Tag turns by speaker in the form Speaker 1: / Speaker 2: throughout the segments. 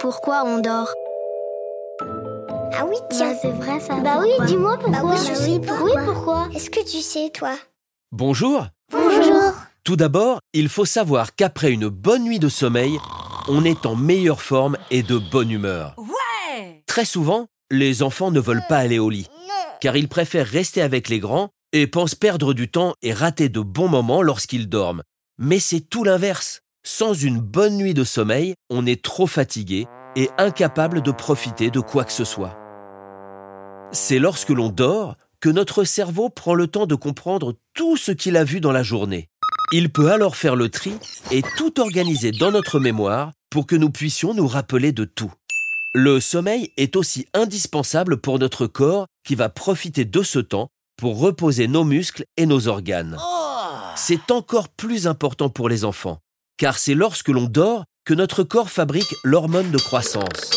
Speaker 1: pourquoi on dort
Speaker 2: Ah oui, tiens.
Speaker 1: Bah, c'est vrai ça.
Speaker 3: Bah oui, dis-moi pourquoi.
Speaker 2: Bah oui, je sais pourquoi.
Speaker 3: Oui, pourquoi
Speaker 2: Est-ce que tu sais, toi
Speaker 4: Bonjour
Speaker 3: Bonjour.
Speaker 4: Tout d'abord, il faut savoir qu'après une bonne nuit de sommeil, on est en meilleure forme et de bonne humeur.
Speaker 5: Ouais
Speaker 4: Très souvent, les enfants ne veulent pas aller au lit, car ils préfèrent rester avec les grands et pensent perdre du temps et rater de bons moments lorsqu'ils dorment. Mais c'est tout l'inverse. Sans une bonne nuit de sommeil, on est trop fatigué et incapable de profiter de quoi que ce soit. C'est lorsque l'on dort que notre cerveau prend le temps de comprendre tout ce qu'il a vu dans la journée. Il peut alors faire le tri et tout organiser dans notre mémoire pour que nous puissions nous rappeler de tout. Le sommeil est aussi indispensable pour notre corps qui va profiter de ce temps pour reposer nos muscles et nos organes. C'est encore plus important pour les enfants, car c'est lorsque l'on dort que notre corps fabrique l'hormone de croissance.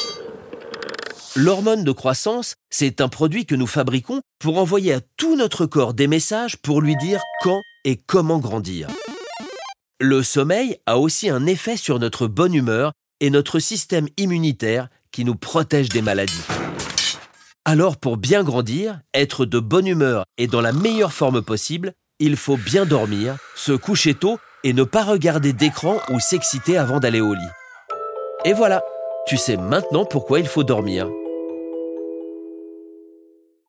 Speaker 4: L'hormone de croissance, c'est un produit que nous fabriquons pour envoyer à tout notre corps des messages pour lui dire quand et comment grandir. Le sommeil a aussi un effet sur notre bonne humeur et notre système immunitaire qui nous protège des maladies. Alors pour bien grandir, être de bonne humeur et dans la meilleure forme possible, il faut bien dormir, se coucher tôt et ne pas regarder d'écran ou s'exciter avant d'aller au lit. Et voilà, tu sais maintenant pourquoi il faut dormir.